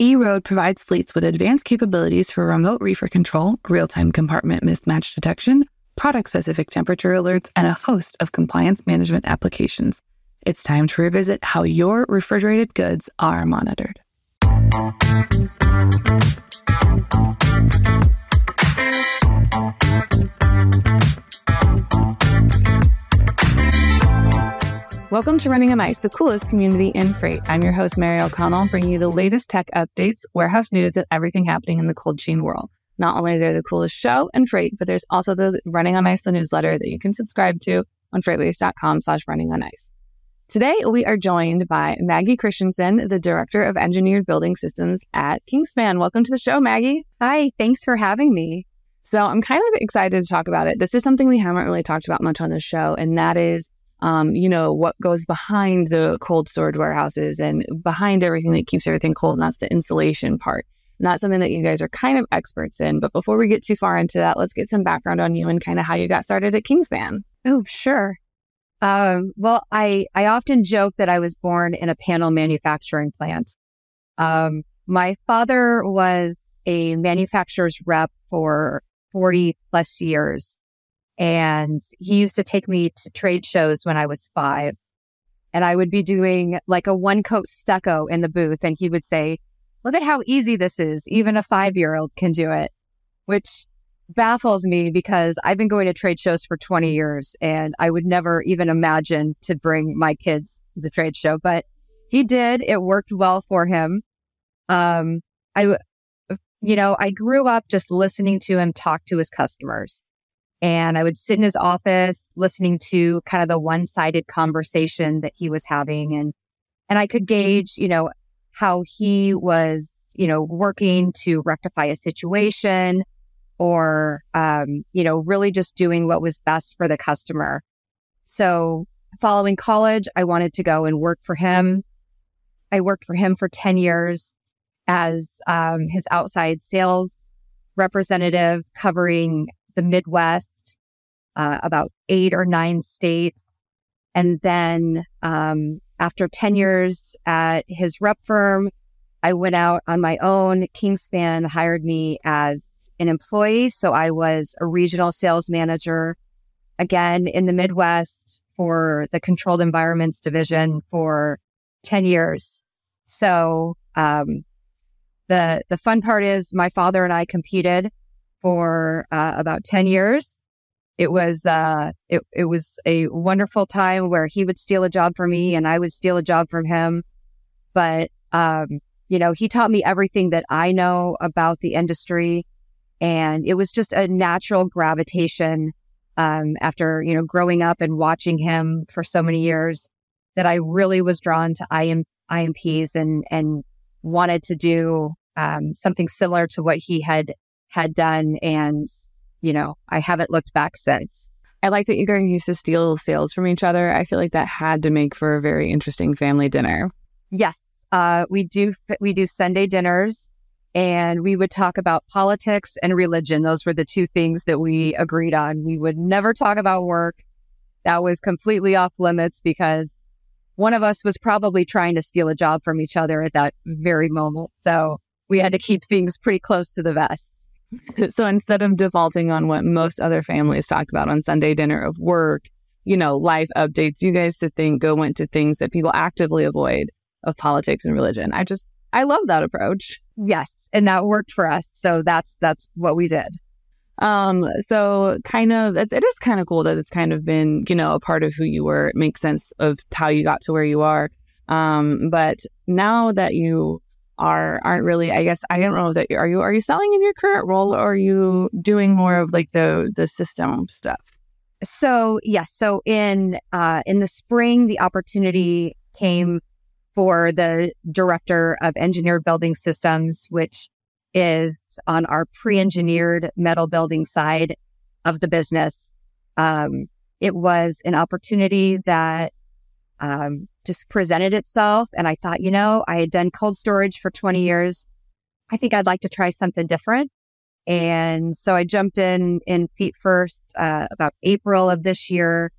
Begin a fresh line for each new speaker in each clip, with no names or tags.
eRoad provides fleets with advanced capabilities for remote reefer control, real time compartment mismatch detection, product specific temperature alerts, and a host of compliance management applications. It's time to revisit how your refrigerated goods are monitored. Welcome to Running on Ice, the coolest community in freight. I'm your host, Mary O'Connell, bringing you the latest tech updates, warehouse news, and everything happening in the cold chain world. Not only is there the coolest show and freight, but there's also the Running on Ice, the newsletter that you can subscribe to on freightwaves.com slash running on ice. Today, we are joined by Maggie Christiansen, the Director of Engineered Building Systems at Kingspan. Welcome to the show, Maggie.
Hi, thanks for having me.
So I'm kind of excited to talk about it. This is something we haven't really talked about much on the show, and that is um, you know, what goes behind the cold storage warehouses and behind everything that keeps everything cold. And that's the insulation part. And that's something that you guys are kind of experts in. But before we get too far into that, let's get some background on you and kind of how you got started at Kingspan.
Oh, sure. Um, well, I, I often joke that I was born in a panel manufacturing plant. Um, my father was a manufacturer's rep for 40 plus years. And he used to take me to trade shows when I was five. And I would be doing like a one coat stucco in the booth. And he would say, look at how easy this is. Even a five year old can do it, which baffles me because I've been going to trade shows for 20 years and I would never even imagine to bring my kids to the trade show, but he did. It worked well for him. Um, I, you know, I grew up just listening to him talk to his customers. And I would sit in his office listening to kind of the one sided conversation that he was having. And, and I could gauge, you know, how he was, you know, working to rectify a situation or, um, you know, really just doing what was best for the customer. So following college, I wanted to go and work for him. I worked for him for 10 years as um, his outside sales representative covering the Midwest, uh, about eight or nine states. And then um, after 10 years at his rep firm, I went out on my own. Kingspan hired me as an employee. So I was a regional sales manager again in the Midwest for the controlled environments division for 10 years. So, um, the, the fun part is my father and I competed for uh, about 10 years. It was, uh, it, it was a wonderful time where he would steal a job from me and I would steal a job from him. But, um, you know, he taught me everything that I know about the industry. And it was just a natural gravitation, um, after, you know, growing up and watching him for so many years that I really was drawn to IM, IMPs and, and wanted to do, um, something similar to what he had had done. And, you know, I haven't looked back since.
I like that you guys used to steal sales from each other. I feel like that had to make for a very interesting family dinner.
Yes. Uh, we do, we do Sunday dinners and we would talk about politics and religion. Those were the two things that we agreed on. We would never talk about work. That was completely off limits because one of us was probably trying to steal a job from each other at that very moment. So we had to keep things pretty close to the vest.
so instead of defaulting on what most other families talk about on Sunday dinner of work, you know, life updates, you guys to think go went to things that people actively avoid of politics and religion. I just I love that approach.
Yes, and that worked for us. So that's that's what we did.
Um, so kind of it's, it is kind of cool that it's kind of been, you know, a part of who you were. It makes sense of how you got to where you are. Um, but now that you are aren't really i guess i don't know that are you are you selling in your current role or are you doing more of like the the system stuff?
So yes. So in uh in the spring the opportunity came for the director of engineered building systems which is on our pre-engineered metal building side of the business. Um it was an opportunity that um, just presented itself. And I thought, you know, I had done cold storage for 20 years. I think I'd like to try something different. And so I jumped in in feet first uh, about April of this year.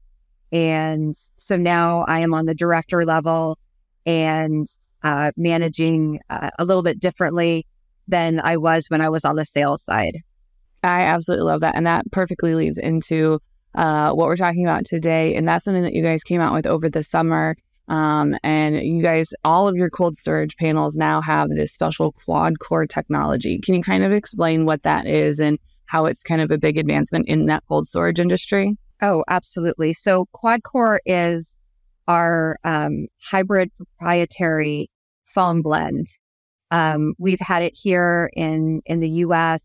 And so now I am on the director level and uh, managing uh, a little bit differently than I was when I was on the sales side.
I absolutely love that. And that perfectly leads into uh, what we're talking about today. And that's something that you guys came out with over the summer. Um, and you guys, all of your cold storage panels now have this special QuadCore technology. Can you kind of explain what that is and how it's kind of a big advancement in that cold storage industry?
Oh, absolutely. So QuadCore is our um, hybrid proprietary foam blend. Um, we've had it here in in the U.S.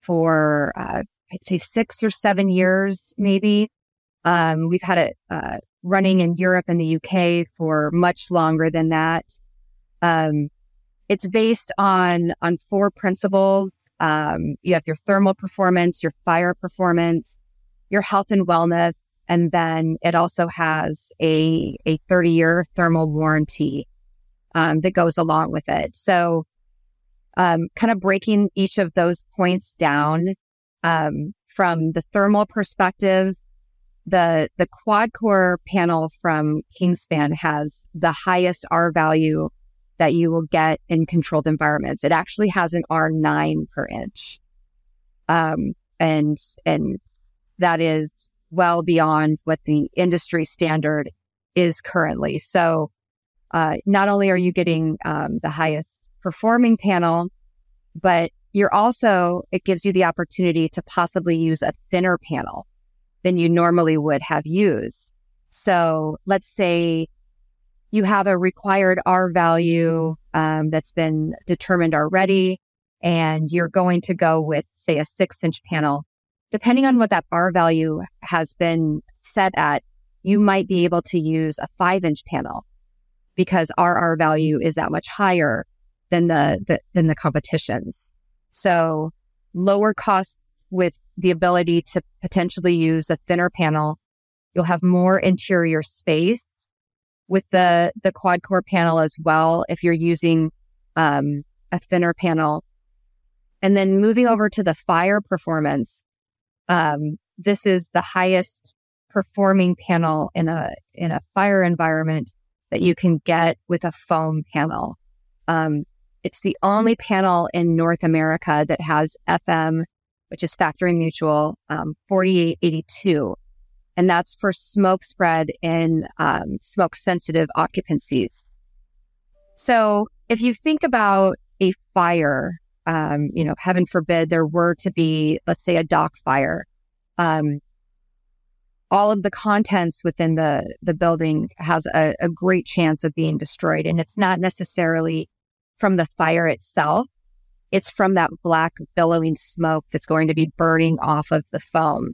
for uh, I'd say six or seven years, maybe. Um, we've had it uh, running in Europe and the UK for much longer than that. Um, it's based on on four principles. Um, you have your thermal performance, your fire performance, your health and wellness, and then it also has a a 30 year thermal warranty um, that goes along with it. So, um, kind of breaking each of those points down um, from the thermal perspective, the the QuadCore panel from Kingspan has the highest R value that you will get in controlled environments. It actually has an R9 per inch. Um, and and that is well beyond what the industry standard is currently. So uh, not only are you getting um, the highest performing panel, but you're also, it gives you the opportunity to possibly use a thinner panel than you normally would have used. So let's say you have a required R value um, that's been determined already, and you're going to go with, say, a six inch panel. Depending on what that R value has been set at, you might be able to use a five inch panel because our R value is that much higher than the, the than the competitions. So lower costs with the ability to potentially use a thinner panel. You'll have more interior space with the, the QuadCore panel as well. If you're using, um, a thinner panel and then moving over to the fire performance. Um, this is the highest performing panel in a, in a fire environment that you can get with a foam panel. Um, it's the only panel in North America that has FM, which is factory mutual, um, 4882. And that's for smoke spread in um, smoke sensitive occupancies. So if you think about a fire, um, you know, heaven forbid there were to be, let's say, a dock fire. Um, all of the contents within the the building has a, a great chance of being destroyed, and it's not necessarily from the fire itself. It's from that black billowing smoke that's going to be burning off of the foam.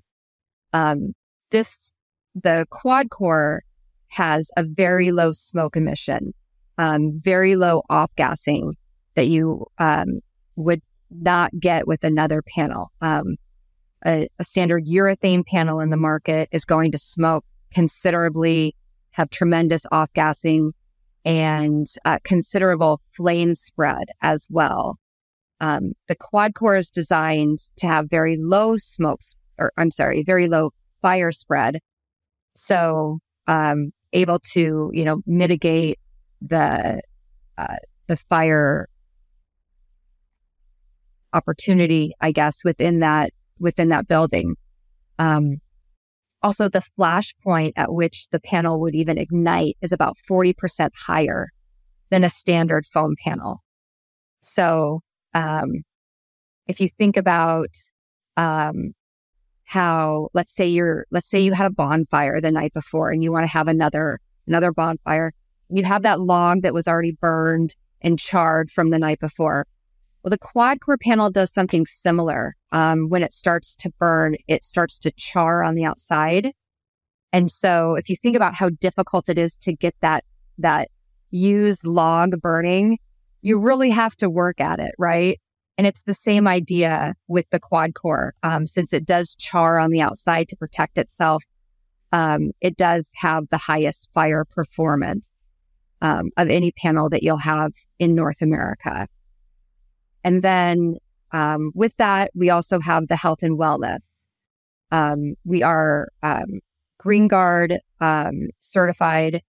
Um, this, the QuadCore has a very low smoke emission, um, very low off gassing that you um, would not get with another panel. Um, a, a standard urethane panel in the market is going to smoke considerably, have tremendous off gassing, and uh, considerable flame spread as well. Um, the QuadCore is designed to have very low smokes, or I'm sorry, very low fire spread. So, um, able to, you know, mitigate the, uh, the fire opportunity, I guess, within that, within that building. Um, also, the flash point at which the panel would even ignite is about 40% higher than a standard foam panel. So, um, if you think about, um, how, let's say you're, let's say you had a bonfire the night before and you want to have another, another bonfire. You have that log that was already burned and charred from the night before. Well, the QuadCore panel does something similar. Um, when it starts to burn, it starts to char on the outside. And so if you think about how difficult it is to get that, that used log burning, you really have to work at it, right? And it's the same idea with the QuadCore. Um, since it does char on the outside to protect itself, um, it does have the highest fire performance um, of any panel that you'll have in North America. And then um, with that, we also have the health and wellness. Um, we are um, GREENGUARD um, certified,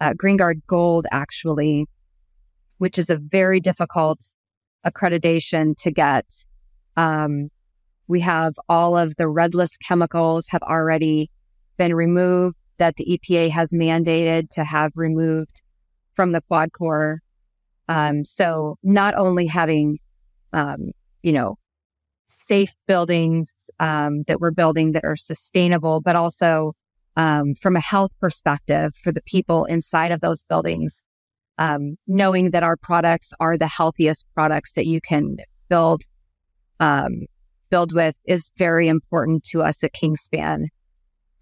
uh, GREENGUARD Gold, actually. which is a very difficult accreditation to get. Um, we have all of the red list chemicals have already been removed that the EPA has mandated to have removed from the QuadCore. Um, so not only having, um, you know, safe buildings um, that we're building that are sustainable, but also um, from a health perspective for the people inside of those buildings, um, knowing that our products are the healthiest products that you can build um, build with is very important to us at Kingspan.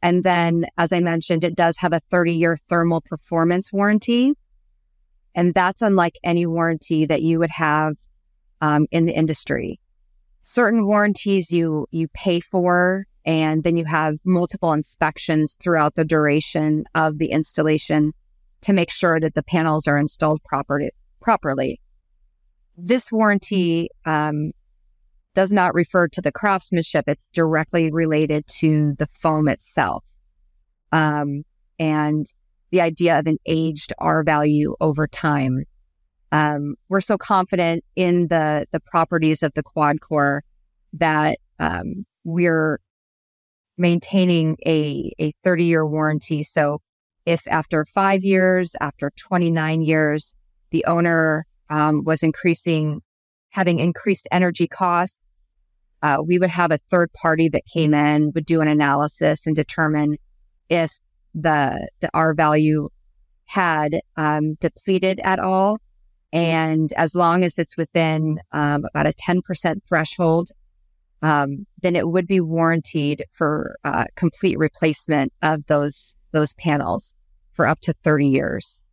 And then, as I mentioned, it does have a 30 year thermal performance warranty. And that's unlike any warranty that you would have um, in the industry. Certain warranties you, you pay for, and then you have multiple inspections throughout the duration of the installation to make sure that the panels are installed properly. properly. This warranty um, does not refer to the craftsmanship. It's directly related to the foam itself. Um, and the idea of an aged R value over time. Um, we're so confident in the the properties of the QuadCore that um, we're maintaining a a 30 year warranty. So if after five years, after 29 years, the owner um, was increasing, having increased energy costs, uh, we would have a third party that came in, would do an analysis and determine if the the R value had um, depleted at all. And as long as it's within um, about a 10% threshold, um, then it would be warranted for uh, complete replacement of those those panels for up to 30 years.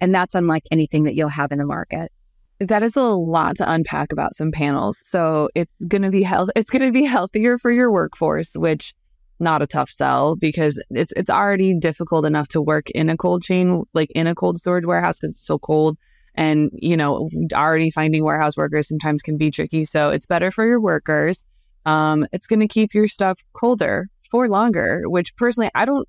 And that's unlike anything that you'll have in the market.
That is a lot to unpack about some panels. So it's going to be health. It's going to be healthier for your workforce, which not a tough sell because it's it's already difficult enough to work in a cold chain, like in a cold storage warehouse because it's so cold. And you know, already finding warehouse workers sometimes can be tricky. So it's better for your workers. Um, it's going to keep your stuff colder for longer. Which personally, I don't,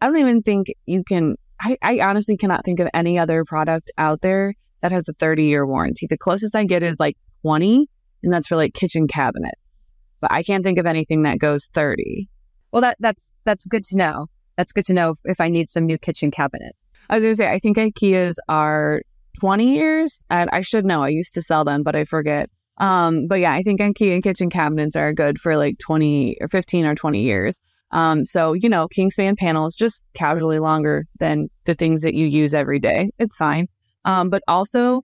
I don't even think you can. I, I honestly cannot think of any other product out there that has a 30 year warranty. The closest I get is like 20, and that's for like kitchen cabinets. But I can't think of anything that goes 30.
Well, that that's that's good to know. That's good to know if I need some new kitchen cabinets.
I was gonna say I think IKEA's are 20 years. And I should know. I used to sell them, but I forget. Um, but yeah, I think IKEA and kitchen cabinets are good for like 20 or 15 or 20 years. Um, so, you know, Kingspan panels just casually longer than the things that you use every day. It's fine. Um, but also,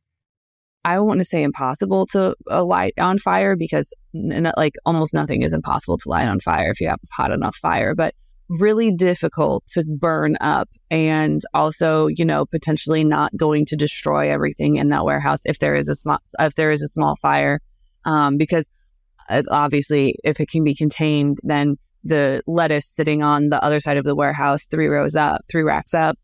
I want to say impossible to uh, light on fire because n- like almost nothing is impossible to light on fire if you have a hot enough fire, but really difficult to burn up and also, you know, potentially not going to destroy everything in that warehouse if there is a small, if there is a small fire. Um, because uh, obviously if it can be contained, then the lettuce sitting on the other side of the warehouse, three rows up, three racks up,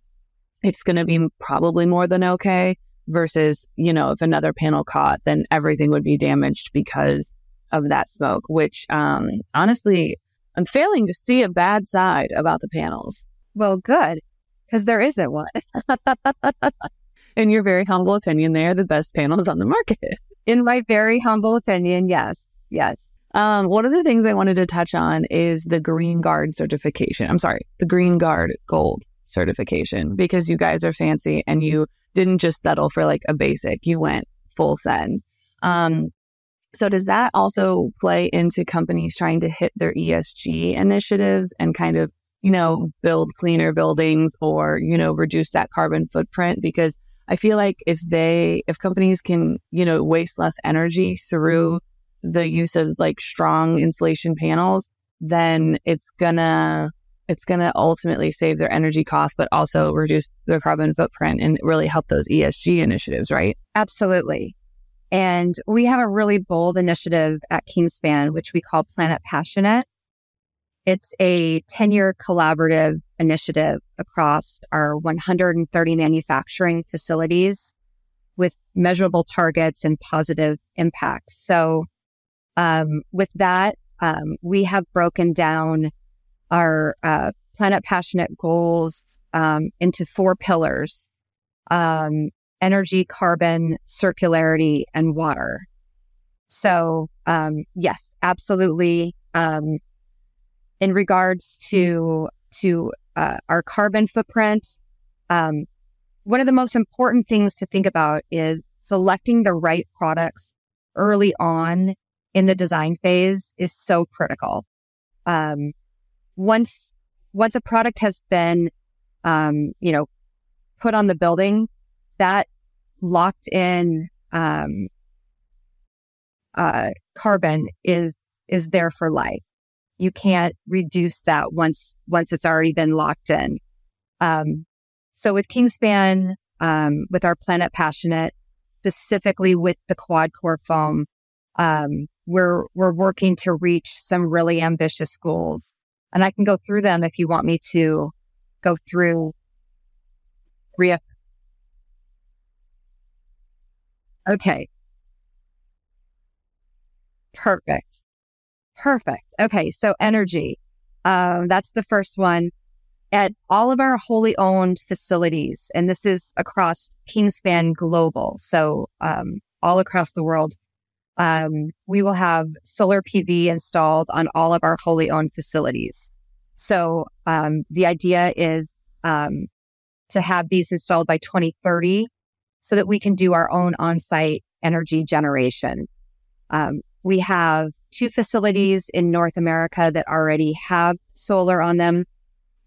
it's going to be probably more than okay versus, you know, if another panel caught, then everything would be damaged because of that smoke, which um, honestly, I'm failing to see a bad side about the panels.
Well, good, because there isn't one.
In your very humble opinion, they are the best panels on the market.
In my very humble opinion, yes. Yes.
Um, one of the things I wanted to touch on is the GREENGUARD certification. I'm sorry, the GREENGUARD Gold certification because you guys are fancy and you didn't just settle for like a basic, you went full send. Um, so does that also play into companies trying to hit their ESG initiatives and kind of, you know, build cleaner buildings or, you know, reduce that carbon footprint? Because I feel like if they, if companies can, you know, waste less energy through the use of like strong insulation panels, then it's gonna it's to ultimately save their energy costs, but also reduce their carbon footprint and really help those ESG initiatives, right?
Absolutely. And we have a really bold initiative at Kingspan, which we call Planet Passionate. It's a 10 year collaborative initiative across our 130 manufacturing facilities with measurable targets and positive impacts. So, um, with that, um, we have broken down our uh, Planet Passionate goals um, into four pillars. Energy, carbon, circularity, and water. So, um, yes, absolutely. Um, in regards to to uh, our carbon footprint, um, one of the most important things to think about is selecting the right products early on in the design phase is so critical. Um, once once a product has been, um, you know, put on the building, that locked in um, uh, carbon is is there for life. You can't reduce that once once it's already been locked in. Um, so with Kingspan, um, with our Planet Passionate, specifically with the QuadCore foam, um, we're we're working to reach some really ambitious goals, and I can go through them if you want me to go through. Okay. Perfect. Perfect. Okay. So energy. Um, that's the first one. At all of our wholly owned facilities, and this is across Kingspan Global, so um, all across the world, um, we will have solar PV installed on all of our wholly owned facilities. So um, the idea is um, to have these installed by 2030 so that we can do our own on site energy generation. Um, we have two facilities in North America that already have solar on them.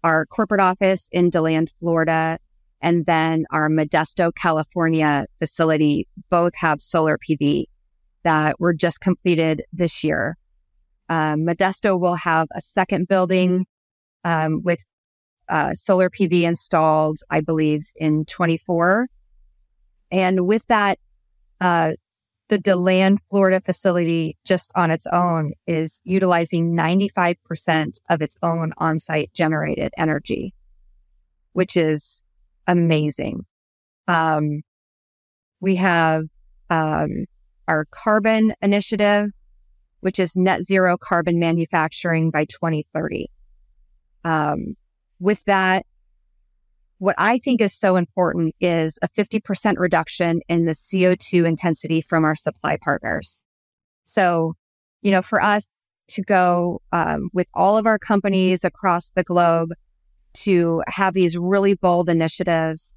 Our corporate office in DeLand, Florida, and then our Modesto, California facility both have solar PV that were just completed this year. Um, Modesto will have a second building um, with uh, solar PV installed, I believe, in 24. And with that, uh, the DeLand, Florida facility just on its own is utilizing 95% of its own on-site generated energy, which is amazing. Um, we have, um, our carbon initiative, which is net zero carbon manufacturing by 2030. Um, with that, what I think is so important is a 50% reduction in the CO2 intensity from our supply partners. So, you know, for us to go um, with all of our companies across the globe to have these really bold initiatives,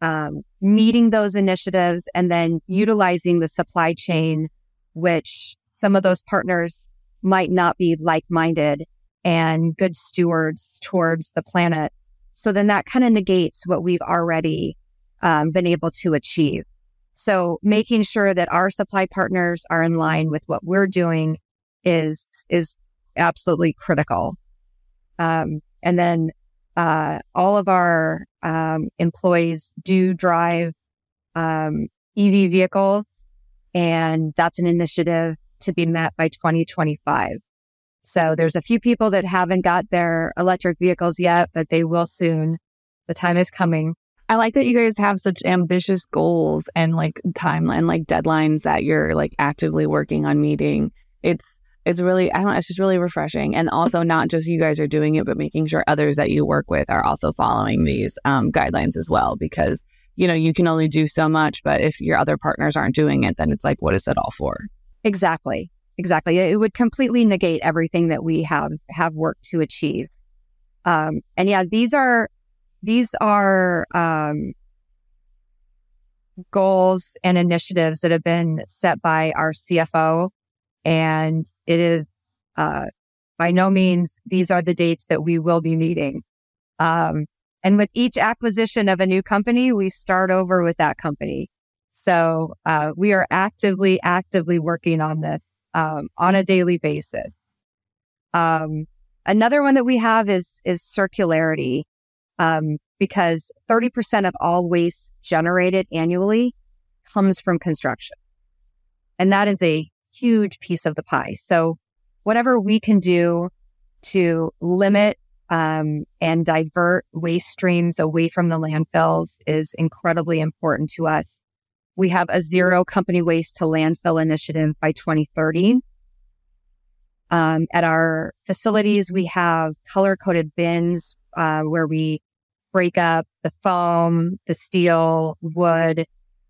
um, meeting those initiatives and then utilizing the supply chain, which some of those partners might not be like minded and good stewards towards the planet so then that kind of negates what we've already um, been able to achieve. So making sure that our supply partners are in line with what we're doing is is absolutely critical. Um, and then uh, all of our um, employees do drive um, EV vehicles, and that's an initiative to be met by 2025. So there's a few people that haven't got their electric vehicles yet, but they will soon. The time is coming.
I like that you guys have such ambitious goals and like timeline, like deadlines that you're like actively working on meeting. It's it's really I don't it's just really refreshing. And also not just you guys are doing it, but making sure others that you work with are also following these um, guidelines as well. Because, you know, you can only do so much, but if your other partners aren't doing it, then it's like, what is it all for?
Exactly. Exactly. It would completely negate everything that we have have worked to achieve. Um, and yeah, these are these are um, goals and initiatives that have been set by our CFO, and it is uh, by no means these are the dates that we will be meeting. Um, and with each acquisition of a new company, we start over with that company. So uh, we are actively, actively working on this um, on a daily basis. Um, another one that we have is is circularity, um, because thirty percent of all waste generated annually comes from construction, and that is a huge piece of the pie. So, whatever we can do to limit um, and divert waste streams away from the landfills is incredibly important to us. We have a zero company waste to landfill initiative by 2030. Um, at our facilities, we have color coded bins uh, where we break up the foam, the steel, wood,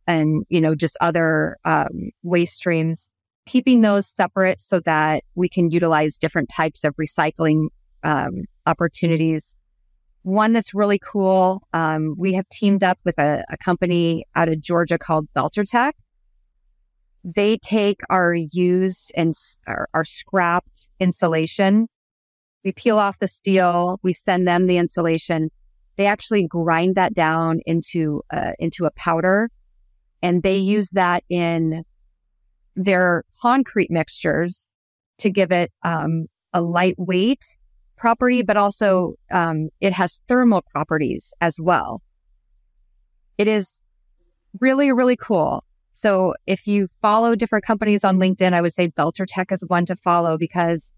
and, you know, just other um, waste streams, keeping those separate so that we can utilize different types of recycling um, opportunities. One that's really cool, um, we have teamed up with a, a company out of Georgia called Beltertech. They take our used and our, our scrapped insulation. We peel off the steel. We send them the insulation. They actually grind that down into uh, into a powder, and they use that in their concrete mixtures to give it um, a lightweight property, but also um, it has thermal properties as well. It is really, really cool. So if you follow different companies on LinkedIn, I would say Belter Tech is one to follow because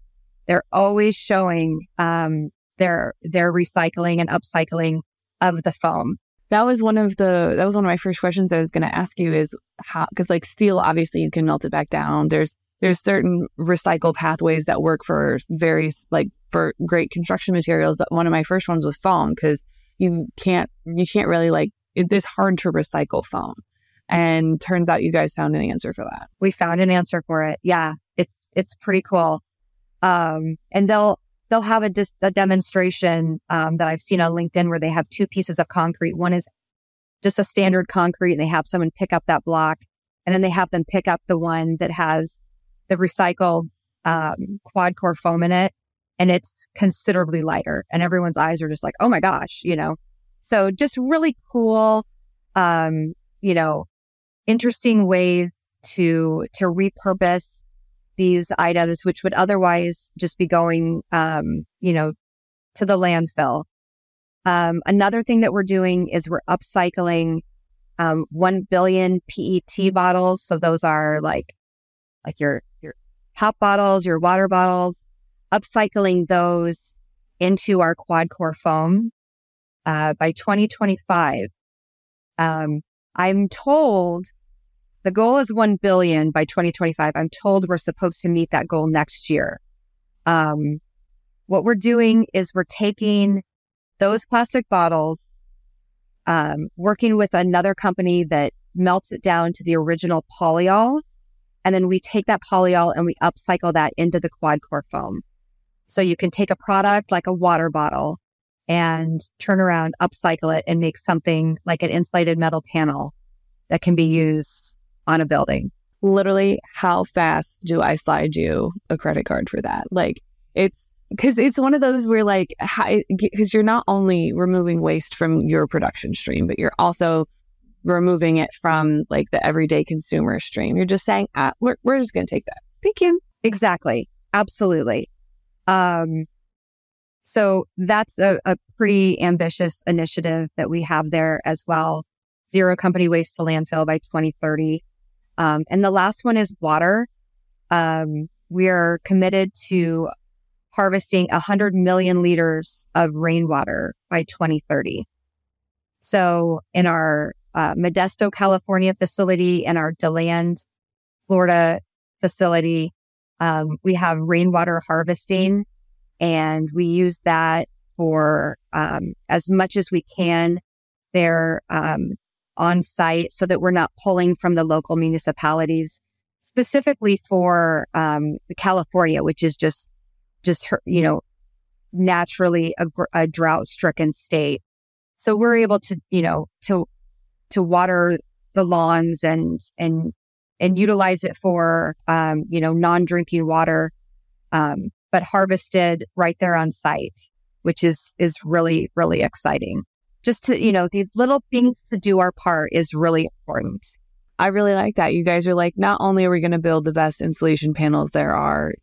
they're always showing um, their their recycling and upcycling of the foam.
That was one of the that was one of my first questions I was going to ask you is how because like steel obviously you can melt it back down. There's there's certain recycle pathways that work for various like for great construction materials, but one of my first ones was foam because you can't you can't really like it, it's hard to recycle foam. And turns out you guys found an answer for that.
We found an answer for it. Yeah, it's it's pretty cool. Um, and they'll they'll have a, dis- a demonstration um, that I've seen on LinkedIn where they have two pieces of concrete. One is just a standard concrete, and they have someone pick up that block, and then they have them pick up the one that has the recycled um, QuadCore foam in it, and it's considerably lighter. And everyone's eyes are just like, "Oh my gosh!" You know. So just really cool, um, you know, interesting ways to to repurpose these items, which would otherwise just be going, um, you know, to the landfill. Um, another thing that we're doing is we're upcycling um, 1 billion PET bottles. So those are like, like your, your pop bottles, your water bottles, upcycling those into our QuadCore foam uh, by 2025. Um, I'm told the goal is 1 billion by 2025. I'm told we're supposed to meet that goal next year. Um, what we're doing is we're taking those plastic bottles, um, working with another company that melts it down to the original polyol. And then we take that polyol and we upcycle that into the QuadCore foam. So you can take a product like a water bottle and turn around, upcycle it and make something like an insulated metal panel that can be used on a building.
Literally, how fast do I slide you a credit card for that? Like, it's because it's one of those where, like, because you're not only removing waste from your production stream, but you're also removing it from like the everyday consumer stream. You're just saying, ah, we're, we're just going to take that. Thank you.
Exactly. Absolutely. Um, so that's a, a pretty ambitious initiative that we have there as well. Zero company waste to landfill by 2030. Um, and the last one is water. Um, we are committed to harvesting 100 million liters of rainwater by 2030. So in our uh, Modesto, California facility and our DeLand, Florida facility, um, we have rainwater harvesting and we use that for um, as much as we can. They're um, on site so that we're not pulling from the local municipalities specifically for um, California, which is just just you know naturally a, a drought stricken state. So we're able to you know to to water the lawns and and and utilize it for um, you know non drinking water, um, but harvested right there on site, which is is really really exciting just to, you know, these little things to do our part is really important.
I really like that. You guys are like, not only are we going to build the best insulation panels there are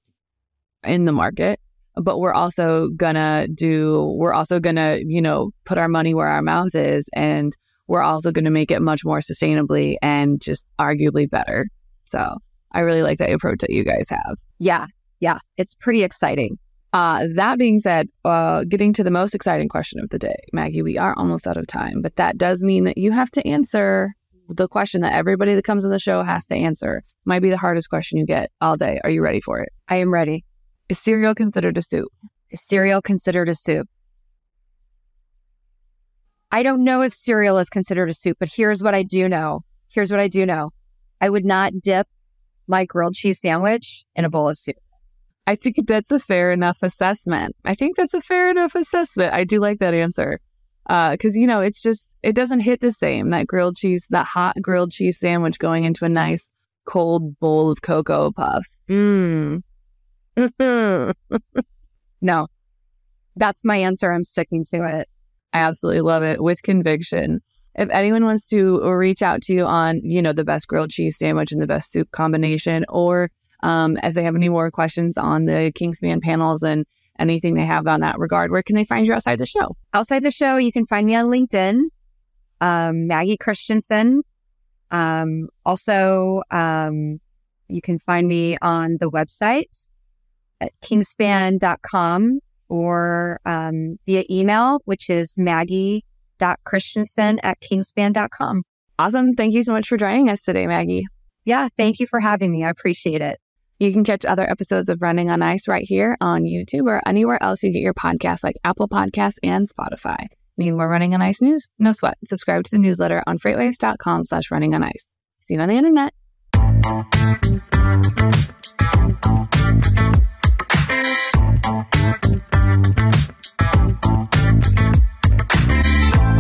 in the market, but we're also gonna do, we're also gonna, you know, put our money where our mouth is. And we're also gonna make it much more sustainably and just arguably better. So I really like that approach that you guys have.
Yeah. Yeah. It's pretty exciting.
Uh, that being said, uh, getting to the most exciting question of the day, Maggie, we are almost out of time, but that does mean that you have to answer the question that everybody that comes on the show has to answer. Might be the hardest question you get all day. Are you ready for it?
I am ready.
Is cereal considered a soup?
Is cereal considered a soup? I don't know if cereal is considered a soup, but here's what I do know here's what I do know. I would not dip my grilled cheese sandwich in a bowl of soup.
I think that's a fair enough assessment. I think that's a fair enough assessment. I do like that answer. Because, uh, you know, it's just, it doesn't hit the same. That grilled cheese, that hot grilled cheese sandwich going into a nice cold bowl of Cocoa Puffs.
Mmm. no, that's my answer. I'm sticking to it.
I absolutely love it with conviction. If anyone wants to reach out to you on, you know, the best grilled cheese sandwich and the best soup combination, or um, if they have any more questions on the Kingspan panels and anything they have on that regard, where can they find you outside the show?
Outside the show, you can find me on LinkedIn, um, Maggie Christiansen. Um, also, um, you can find me on the website at kingspan.com or um, via email, which is maggie.christiansen at kingspan.com.
Awesome. Thank you so much for joining us today, Maggie.
Yeah, thank you for having me. I appreciate it.
You can catch other episodes of Running on Ice right here on YouTube or anywhere else you get your podcasts like Apple Podcasts and Spotify. Need more Running on Ice news? No sweat. Subscribe to the newsletter on freightwaves.com slash running on ice. See you on the internet.